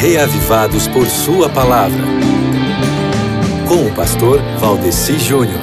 Reavivados por Sua Palavra. Com o pastor Valdeci Júnior.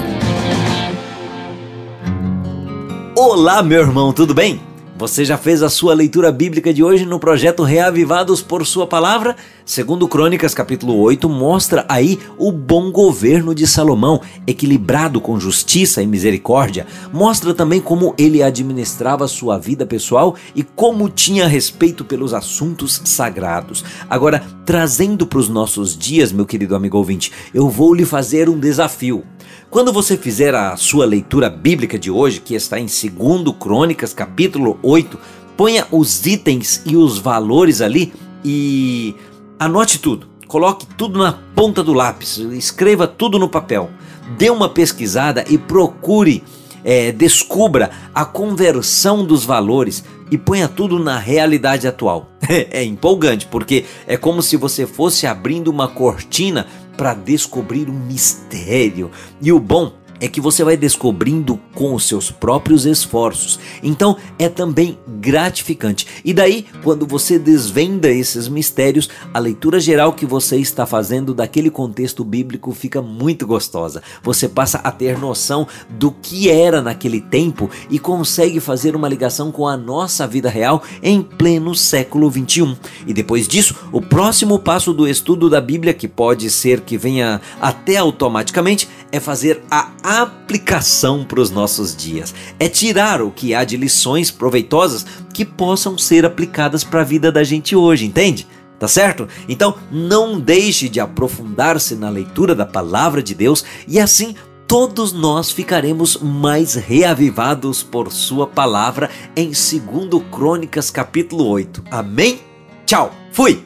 Olá, meu irmão, tudo bem? Você já fez a sua leitura bíblica de hoje no projeto Reavivados por Sua Palavra? Segundo Crônicas capítulo 8 mostra aí o bom governo de Salomão, equilibrado com justiça e misericórdia. Mostra também como ele administrava sua vida pessoal e como tinha respeito pelos assuntos sagrados. Agora, trazendo para os nossos dias, meu querido amigo ouvinte, eu vou lhe fazer um desafio. Quando você fizer a sua leitura bíblica de hoje, que está em 2 Crônicas, capítulo 8, ponha os itens e os valores ali e anote tudo. Coloque tudo na ponta do lápis, escreva tudo no papel. Dê uma pesquisada e procure, é, descubra a conversão dos valores e ponha tudo na realidade atual. é empolgante, porque é como se você fosse abrindo uma cortina para descobrir um mistério. E o bom é que você vai descobrindo com os seus próprios esforços. Então é também gratificante. E daí, quando você desvenda esses mistérios, a leitura geral que você está fazendo daquele contexto bíblico fica muito gostosa. Você passa a ter noção do que era naquele tempo e consegue fazer uma ligação com a nossa vida real em pleno século 21. E depois disso, o próximo passo do estudo da Bíblia, que pode ser que venha até automaticamente, é fazer a aplicação para os nossos dias. É tirar o que há de lições proveitosas que possam ser aplicadas para a vida da gente hoje, entende? Tá certo? Então não deixe de aprofundar-se na leitura da palavra de Deus e assim todos nós ficaremos mais reavivados por sua palavra em 2 Crônicas capítulo 8. Amém? Tchau. Fui.